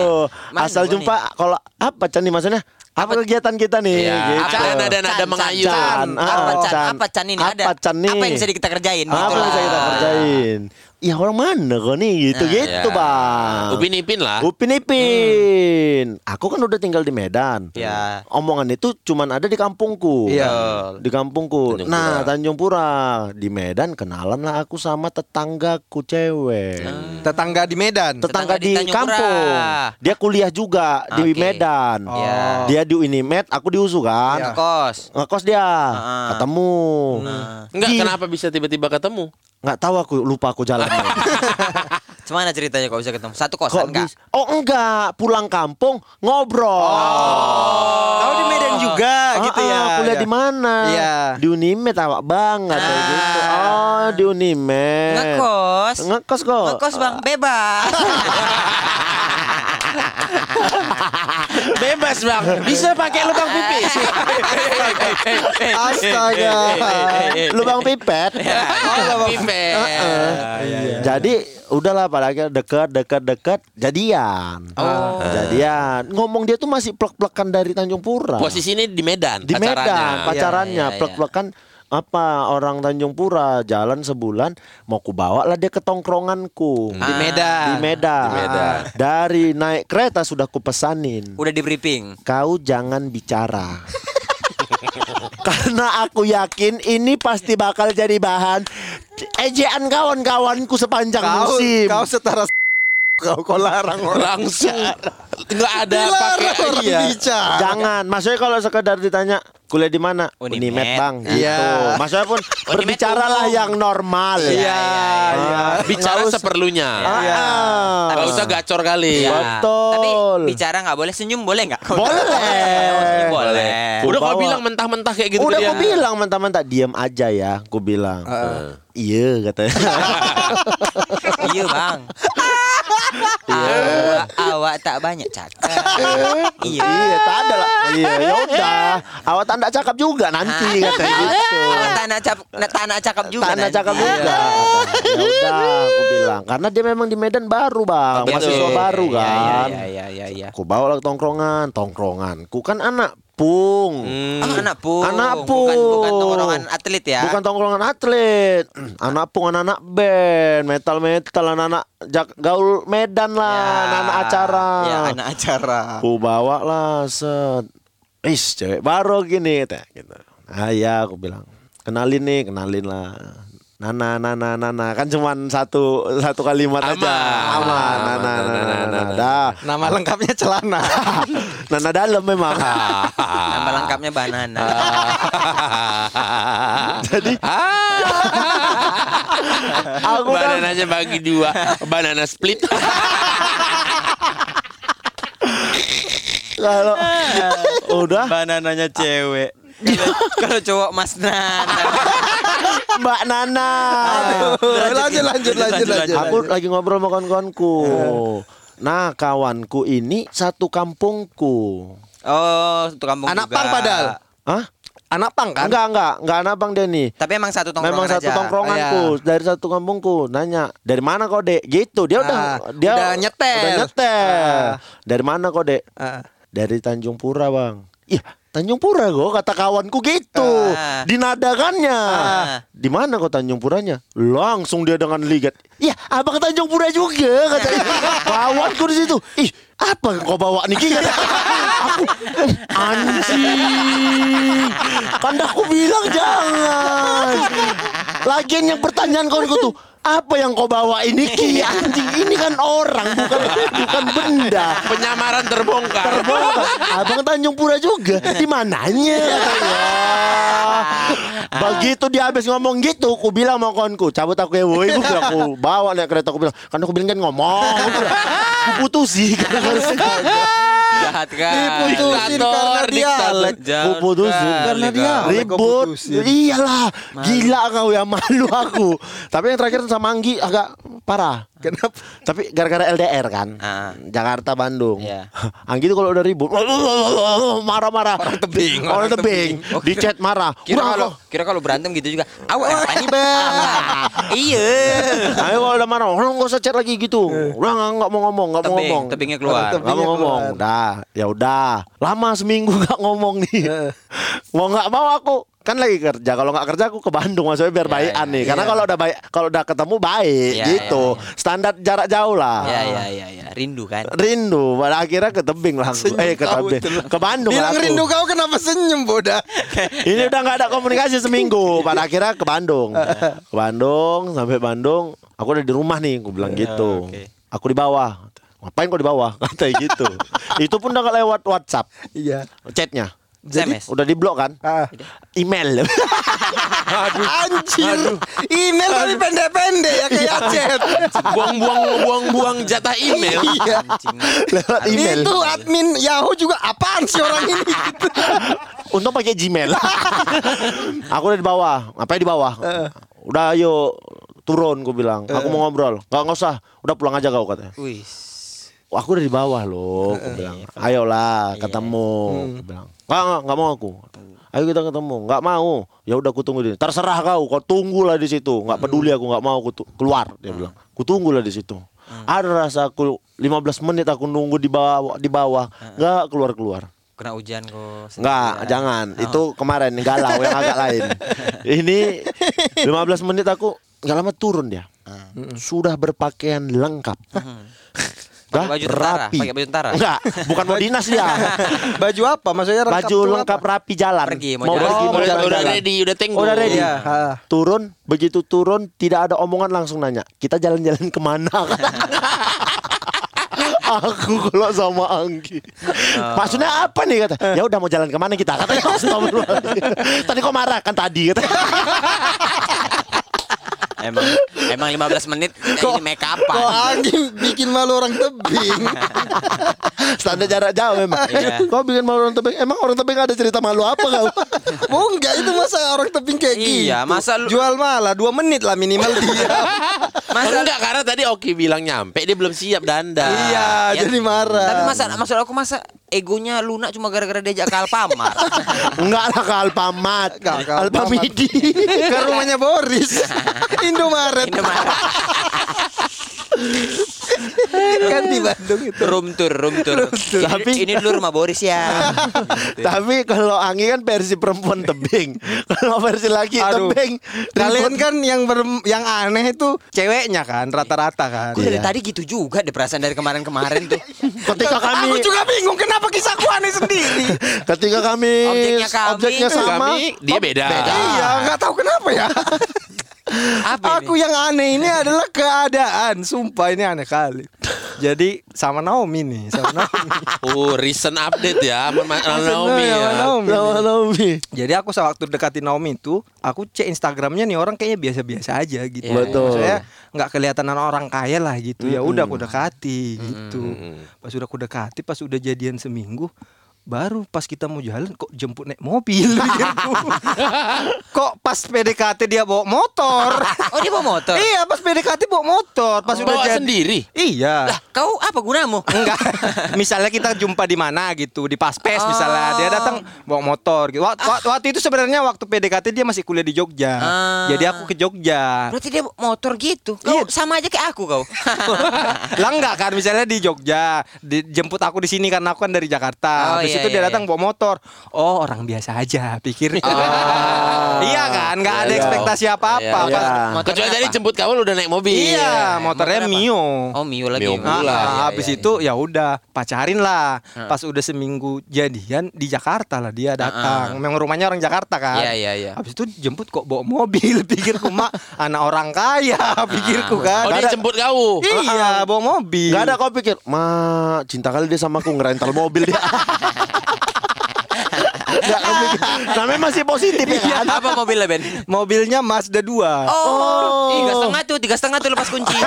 Mana Asal jumpa kalau apa Chan nih maksudnya? Apa, kegiatan kita nih? Iya, gitu. apa nada-nada Chan, mengayu. Chan, Chan. Apa Oh, Chan? Chan. Apa Chan ini? Ada. Apa Chan nih? Apa yang bisa kita kerjain? Apa yang bisa kita kerjain? Ya orang mana kau nih? Gitu Nah, gitu Ya. bang. Upin Ipin lah. Upin Ipin. Aku kan udah tinggal di Medan. Ya. Omongan itu cuman ada di kampungku. Iya. Di kampungku. Tanjung nah, Pura. Tanjung Pura. Di Medan kenalan lah aku sama tetanggaku cewek. Tetangga di Medan. Tetangga Tetangga di di, kampung. Pura. Dia kuliah juga di Oke. Medan. Iya. Dia di Unimed, aku di USU kan. Iya. Kos. Ngekos dia. Ah. Ketemu. Enggak Di- kenapa bisa tiba-tiba ketemu? Nggak tahu aku lupa aku jalannya. Gimana ceritanya kok bisa ketemu? Satu Kok kosan enggak? bis- Oh enggak, pulang kampung ngobrol. Kau di Medan juga gitu Ah, ya. ah, Kuliah Ya. di mana? Iya. Di Unimed awak banget kayak Ah. gitu. Oh, di Unimed. Ngekos. Ngekos kok. Ngekos bang, bebas. Bebas bang, bisa pakai lubang pipis. Astaga. Lubang pipet. Oh, lubang pipis. Jadi udahlah apalagi dekat dekat dekat jadian. Oh. Jadian. Ngomong dia tuh masih plek-plekan dari Tanjung Pura. Posisi ini di Medan. di pacarannya. Medan pacarannya Iya, iya, iya. plek-plekan apa orang Tanjung Pura jalan sebulan mau ku bawa lah dia ke tongkronganku Di Medan. di Medan. Di Medan. Dari naik kereta sudah ku pesanin. Udah di briefing. Kau jangan bicara. Karena aku yakin ini pasti bakal jadi bahan ejaan kawan-kawanku sepanjang Kau, musim. kau setara kau kau larang orang Langsung nggak ada pakai iya. bicara. Jangan, maksudnya kalau sekedar ditanya kuliah di mana? Unimed. Unimed, Bang. Gitu. Iya. Maksudnya pun berbicara lah umum. yang normal. Iya, Ah, iya. Bicara nggak usah- seperlunya. Ah, Iya. ah. Nggak usah gacor kali. Ya. Betul. Tapi bicara nggak boleh senyum boleh nggak? Boleh. Senyum boleh. Udah kau bilang mentah-mentah kayak gitu Udah aku bilang mentah-mentah diam aja ya, aku bilang. Iya katanya. Iya bang. Awak, awak tak banyak cakap. iya. iya, tak ada lah. Iya, ya udah. Awak tak nak cakap juga nanti katanya gitu. Awak tak nak cap, tak nak cakap juga. Tak nak cakap juga. Ya udah, aku bilang. Karena dia memang di Medan baru, Bang. Betul. Mahasiswa baru Iya, kan. Iya iya iya iya. Aku bawa lah tongkrongan, tongkronganku kan anak pung. Hmm. Ah, anak pung. Anak Bukan, bukan pung. tongkrongan atlet ya. Bukan tongkrongan atlet, anak pung, anak-anak band, metal metal, anak-anak jak- gaul Medan lah, Ya. anak-anak acara. Ya, anak acara. Aku bawa lah set. Is cewek baru gini teh gitu. Ah ya aku bilang. Kenalin nih, kenalin lah. Nana, Nana, Nana kan cuman satu satu kalimat aja. Aman. Aman, Aman, Nana, Nana, Nana, Nana. Nana. Dah. Nama lengkapnya celana. Nana dalam memang. Nama lengkapnya banana. Jadi aku kan Banananya bagi dua, banana split. kalau udah Banananya cewek. Kalau- cowok Mas Nana. Mbak Nana. lanjut, lanjut, lanjut, lanjut. Aku lagi ngobrol sama kawan-kawanku. Nah, kawanku ini satu kampungku. Oh, satu kampung Anak juga. pang padahal. Hah? Anak pang kan? Enggak, enggak, enggak anak Bang Denny. Tapi emang satu tongkrongan Memang satu aja. tongkronganku Oh, dari satu kampungku nanya dari mana kok dek gitu dia udah Ah, dia udah nyetel. udah nyetel. Ah. dari mana kok dek Ah. dari Tanjung Pura bang iya Tanjung Pura kok kata kawanku gitu. Ah. dinadakannya Ah. di mana kok Tanjung Puranya? Langsung dia dengan ligat. Iya abang ke Tanjung Pura juga katanya kawanku di situ. Ih apa kau bawa nih Ki?" Kata aku anjing. Kan aku bilang jangan. Lagian yang pertanyaan kawanku tuh apa yang kau bawa ini Ki anjing ini kan orang bukan bukan benda. Penyamaran terbongkar. Terbongkar. Abang Tanjung Pura juga. Di mananya? Begitu dia habis ngomong gitu, aku bilang sama kawanku, cabut aku ya woi, aku bilang, aku bawa naik kereta aku bilang, kan aku bilang kan ngomong, aku bilang, aku putusi. Jahat kan. Diputusin karena dialek. Jahat Aku putusin. kali Karena dia- Ribut. Iyalah, gila kau ya malu aku. Tapi yang terakhir sama Anggi agak parah. Kenapa? Tapi gara-gara LDR kan. Ah. Jakarta Bandung. Iya. Anggi itu kalau udah ribut marah-marah. Orang tebing, Orang orang tebing. Di chat marah. Kira kalau kira kalau berantem gitu juga. Awak apa nih bang? Iya. Ayo kalau udah marah, orang nggak usah chat lagi gitu. Udah nggak nggak mau ngomong, nggak mau Tebing, ngomong. tebingnya keluar. Tebing. Nggak mau ngomong. Dah, ya udah. Lama seminggu nggak ngomong nih. mau nggak mau aku kan lagi kerja. Kalau nggak kerja aku ke Bandung maksudnya biar Ya, baikan ya, nih. ya. Karena kalau udah baik, kalau udah ketemu baik Ya, gitu. ya, ya. Standar jarak jauh lah. Ya ya ya ya. Rindu kan. Rindu, pada akhirnya ke tebing langsung. Eh ke tebing, lah. ke Bandung Bilang lah aku. rindu kau kenapa senyum boda? Ini udah nggak ada komunikasi seminggu. Pada akhirnya ke Bandung. Ke Bandung, sampai Bandung. Aku udah di rumah nih, aku bilang gitu. oke. Aku di bawah. Ngapain kau di bawah? Kata gitu. Itu pun udah nggak lewat WhatsApp, Iya. chatnya. SMS. Udah di blok kan? Ah. Email. Anjir. Email tapi pendek-pendek ya kayak chat. Buang-buang buang-buang jatah email. Iya. Anjing. lewat email. Itu admin Yahoo juga apaan sih orang ini? Gitu. Untung pakai Gmail. aku udah di bawah. Ngapain di bawah? Udah ayo turun, gue bilang. Aku mau ngobrol. Nggak nggak usah. Udah pulang aja kau katanya. Wih. Aku udah di bawah loh, aku bilang. Ayolah, ketemu. Aku bilang. Enggak, enggak, enggak mau aku. Ayo kita ketemu. Enggak mau. Ya udah aku tunggu di. Terserah kau, kau tunggulah di situ. Enggak peduli aku enggak mau aku keluar, dia bilang. Aku tunggulah di situ. Ada rasa aku 15 menit aku nunggu di bawah di bawah. Enggak keluar-keluar. Kena hujan kok. Enggak, sendirian. jangan. Itu kemarin galau yang agak lain. Ini 15 menit aku enggak lama turun dia. Sudah berpakaian lengkap. Pakai baju tentara, pakai baju tentara. Enggak, bukan mau dinas dia. Baju apa? Maksudnya lengkap Baju lengkap apa? rapi jalan. Pergi, mau mau jalan. pergi, Oh, mau udah, jalan, udah jalan. ready, udah tenggo. Udah ready. Ha. Turun, begitu turun tidak ada omongan langsung nanya. Kita jalan-jalan ke mana? Aku kalau sama Anggi. Maksudnya apa nih kata? Ya udah mau jalan ke mana kita? Katanya. Tadi kok marah kan tadi kata. Emang emang 15 menit eh, ini make Kok upan. angin bikin malu orang tebing? Standar jarak jauh memang. Iya. Kau bikin malu orang tebing. Emang orang tebing ada cerita malu apa kau? Oh enggak itu masa orang tebing kayak gitu. Iya, masa lu- jual malah dua menit lah minimal dia. Masa enggak karena tadi Oki bilang nyampe dia belum siap dandan. iya, Ya, jadi marah. Tapi masa maksud aku masa egonya lunak cuma gara-gara diajak ke Alfamart. Enggak lah ke Alpamat. Enggak, ke Alfamart. Alpamidi. ke rumahnya Boris. Indomaret. Indomaret. kan di Bandung itu. room tour, room tour. Ini, Tapi- ini dulu rumah Boris ya. Tapi kalau Anggi kan versi perempuan tebing. Kalau versi laki Aduh. tebing. Kalian kan yang ber- yang aneh itu ceweknya kan rata-rata kan. Gue dari Iya. tadi gitu juga deh perasaan dari kemarin-kemarin tuh. ketika kami Aku juga bingung kenapa kisahku aneh sendiri. ketika kami Objeknya kami, objeknya sama Kami dia beda. iya, nggak tahu kenapa ya. Apa Aku ini? yang aneh ini adalah keadaan. Sumpah ini aneh kali. Jadi sama Naomi nih, sama Naomi. Oh, recent update ya sama Ma- Naomi ya. Naomi. sama Naomi. Jadi aku sewaktu deketin Naomi itu, aku cek Instagramnya nih orang kayaknya biasa-biasa aja gitu. Iya, Betul. Maksudnya nggak kelihatan orang kaya lah gitu. Ya udah aku dekati gitu. Pas udah aku dekati, pas udah jadian seminggu, baru pas kita mau jalan kok jemput naik mobil gitu. kok pas PDKT dia bawa motor. Oh dia bawa motor. iya, pas PDKT bawa motor. Pas udah Bawa jadi sendiri. Iya. Lah, kau apa gunamu? Enggak. misalnya kita jumpa di mana gitu, di Paspes Oh. misalnya. Dia datang bawa motor gitu. Waktu, waktu itu sebenarnya waktu PDKT dia masih kuliah di Jogja. Ah. Jadi aku ke Jogja. Berarti dia bawa motor gitu. Kau Iya. sama aja kayak aku kau. lah enggak kan misalnya di Jogja, dijemput aku di sini karena aku kan dari Jakarta. Oh, habis iya, itu dia iya, datang bawa motor. Oh, orang biasa aja pikir. iya kan, nggak ada Iya. ekspektasi apa-apa. Iya. Pas- Motornya Kecuali tadi apa? jemput kamu lu udah naik mobil. Iya, motornya motor apa? Mio. Oh Mio lagi. Mio Ah, pula. ah, Iya, habis iya, itu ya udah pacarin lah. Pas udah seminggu jadian di Jakarta lah dia datang. Memang rumahnya orang Jakarta kan. Iya, iya, iya. Habis itu jemput kok bawa mobil. Pikirku mak anak orang kaya. Pikirku kan. Oh dia ada- jemput kau. Iya, bawa mobil. Gak ada kau pikir, ma cinta kali dia sama aku ngerental mobil dia. Namanya masih positif ya kan? Apa mobilnya Ben? Mobilnya Mazda 2. Oh, tiga setengah tuh, tiga setengah tuh lepas kunci.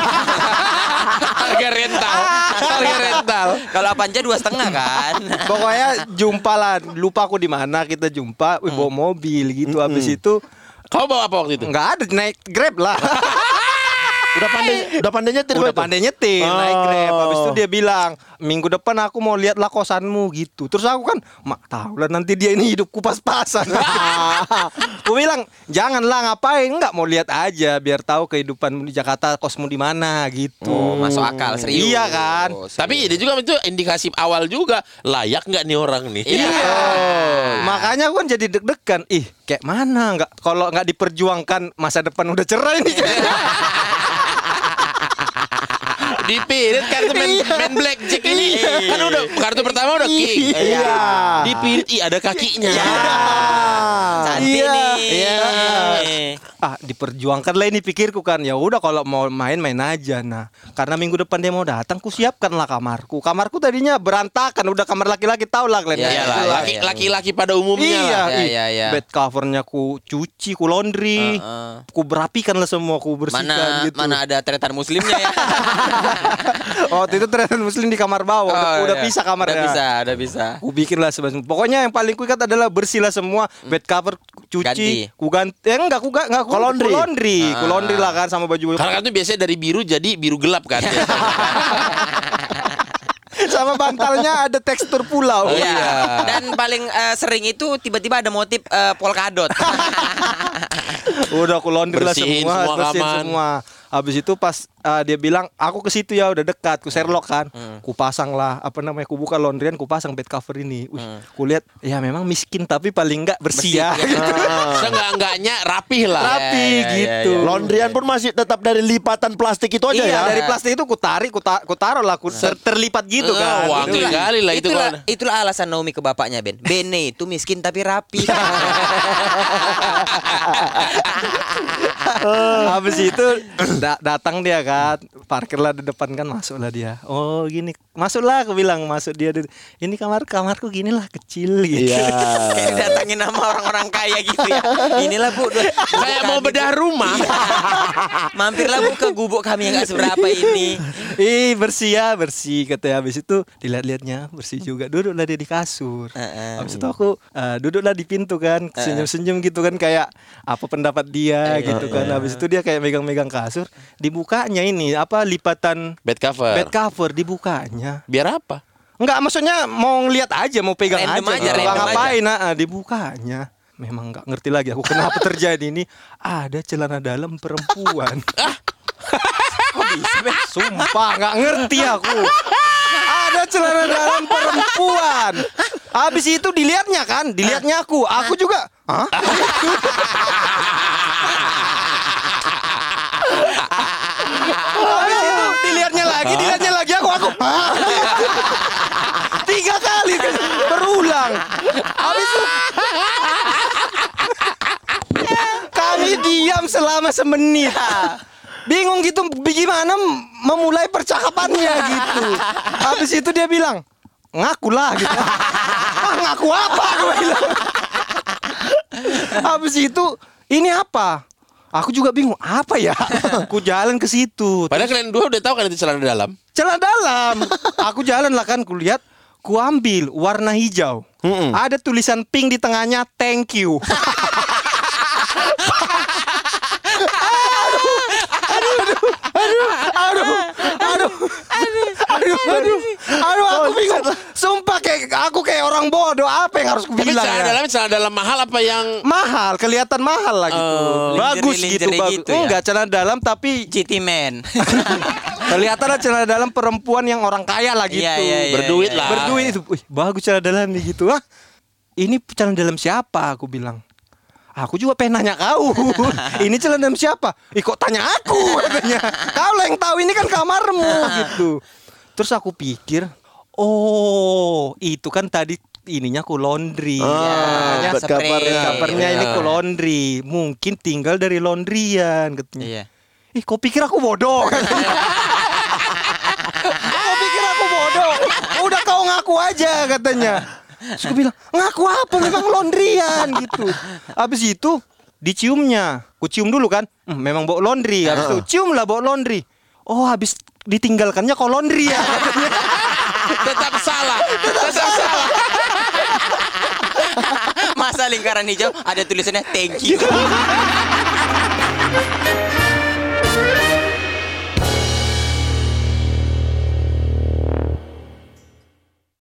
Harga rental. Harga rental. Kalau Avanza dua setengah kan. Pokoknya jumpa lah. Lupa aku di mana kita jumpa. Wih, bawa mobil gitu. Habis itu Kau bawa apa waktu itu? nggak ada naik Grab lah. Udah pandai, udah pandai nyetir Udah itu? pandai nyetir naik Oh. Grab. Habis itu dia bilang, "Minggu depan aku mau lihat lah kosanmu." gitu. Terus aku kan, "Mak, tahu lah nanti dia ini hidupku pas-pasan." aku bilang, "Janganlah ngapain? Enggak mau lihat aja biar tahu kehidupanmu di Jakarta, kosmu di mana." gitu. Oh, masuk akal serius. Iya kan? Tapi ini juga itu indikasi awal juga layak nggak nih orang nih. Iya. Makanya aku kan jadi deg-degan. Ih, kayak mana nggak kalau nggak diperjuangkan masa depan udah cerai nih. Di pirit kartu main, main blackjack ini kan udah kartu pertama udah king. Iya. Di pirit ih ada kakinya. Cantik Iya. nih. Iya. Ah, diperjuangkan lah ini pikirku kan. Ya udah kalau mau main main aja. Nah, karena minggu depan dia mau datang, ku siapkanlah kamarku. Kamarku tadinya berantakan, udah kamar laki-laki tau lah kalian. Ya, lah, itulah. Laki, laki-laki pada umumnya Iya, lah. Ih, iya, iya. bed covernya ku cuci, ku laundry, Heeh. ku berapikan lah semua, ku bersihkan Mana gitu. mana ada tretan muslimnya ya? Waktu itu ternyata muslim di kamar bawah, udah, Oh, udah iya. pisah kamarnya. Udah bisa, udah bisa. Ku bikin lah sebenarnya. Pokoknya yang paling kuikat adalah bersihlah semua bed cover cuci, Ganti. ku ganti. Eh enggak, ku enggak, ku, Ku laundry. ku laundry, ku Ah. laundry lah kan sama baju Karena kan itu biasanya dari biru jadi biru gelap kan. sama bantalnya ada tekstur pulau. Iya. Dan paling eh, sering itu tiba-tiba ada motif eh, polkadot. Udah aku laundry lah Bersihin semua, semua bersihin semua. Habis itu pas uh, dia bilang aku ke situ ya udah dekat, ku Sherlock kan. Ku pasang lah apa namanya, ku buka laundryan, ku pasang bed cover ini. Wih, ku lihat ya memang miskin tapi paling enggak bersih, ya. Seenggak-enggaknya rapih lah. Rapi iya, iya, gitu. iya. Laundryan pun masih tetap dari lipatan plastik itu aja Iya, ya. dari plastik itu ku tarik, ku, ta- ku taruh lah, ku ter- terlipat gitu Eh, kan. wangi Itulah. kali lah itu itulah, kalau- itulah alasan Naomi ke bapaknya Ben. Bene itu miskin tapi rapi. Habis itu da- datang dia kan, parkirlah di depan kan, masuklah dia. Oh gini, masuklah aku bilang, masuk dia. Ini kamar kamarku gini lah kecil gitu. Iya. Kayak datangin nama orang-orang kaya gitu ya. Inilah Bu. Kayak mau bedah rumah. Mampirlah Bu ke gubuk kami yang gak seberapa ini. Ih bersih ya bersih katanya habis itu dilihat-lihatnya bersih juga duduklah dia di kasur Heeh. habis itu aku eh, duduklah di pintu kan senyum-senyum gitu kan kayak apa pendapat dia gitu kan habis itu dia kayak megang-megang kasur dibukanya ini apa lipatan Bed cover. bed cover dibukanya Biar apa? Enggak maksudnya mau ngeliat aja mau pegang Random aja, aja, random ngapain nah, dibukanya memang nggak ngerti lagi aku kenapa terjadi ini ada celana dalam perempuan Kok bisa, Beh? Sumpah nggak ngerti aku. Ada celana dalam perempuan. Habis itu dilihatnya kan, dilihatnya aku. Aku juga. Hah? Habis itu dilihatnya lagi, dilihatnya lagi Hah? Tiga kali berulang. Habis itu kami diam selama semenit. Bingung gitu bagaimana memulai percakapannya gitu. Habis itu dia bilang, "Ngakulah" gitu. Ah, ngaku apa? Bilang. Habis itu, ini apa? Aku juga bingung, apa ya? Aku jalan ke situ. Padahal kalian dua udah tahu kan itu celana dalam. Celana dalam. Aku jalan lah kan, kulihat, ku ambil warna hijau. Ada tulisan pink di tengahnya, thank you. aduh, aduh, aduh, aduh, aduh, aduh, aku bingung. Sumpah kayak aku kayak orang bodoh apa yang harus celana ya? dalam celana dalam mahal apa yang mahal, kelihatan mahal lah gitu. Oh. bagus Lingerie- gitu, lingerie bagus. gitu ya? Enggak celana dalam tapi GT Man. kelihatan lah celana dalam perempuan yang orang kaya lah gitu. Iya, iya, iya, Berduit iya, lah. iya. Berduit itu. Wih, bagus celana dalam nih gitu. Ah, ini celana dalam siapa? Aku bilang. Aku juga pengen nanya kau. ini celana dalam siapa? Ih kok tanya aku katanya. Kau lah yang tahu ini kan kamarmu gitu. Terus aku pikir, oh itu kan tadi ininya ku laundry. Ah, Ya, spray. kabarnya. Kabarnya ini Iya. ku laundry. Mungkin tinggal dari laundryan katanya. Iya. Ih, kau pikir aku bodoh? kau pikir aku bodoh? Udah kau ngaku aja katanya. Terus aku bilang, ngaku apa? Memang laundryan gitu. Habis itu diciumnya. Ku cium dulu kan. "Hmm, memang bau laundry. Habis itu cium lah bau laundry. Oh, habis ditinggalkannya kau laundry ya tetap salah. tetap salah. Lingkaran hijau ada tulisannya thank you.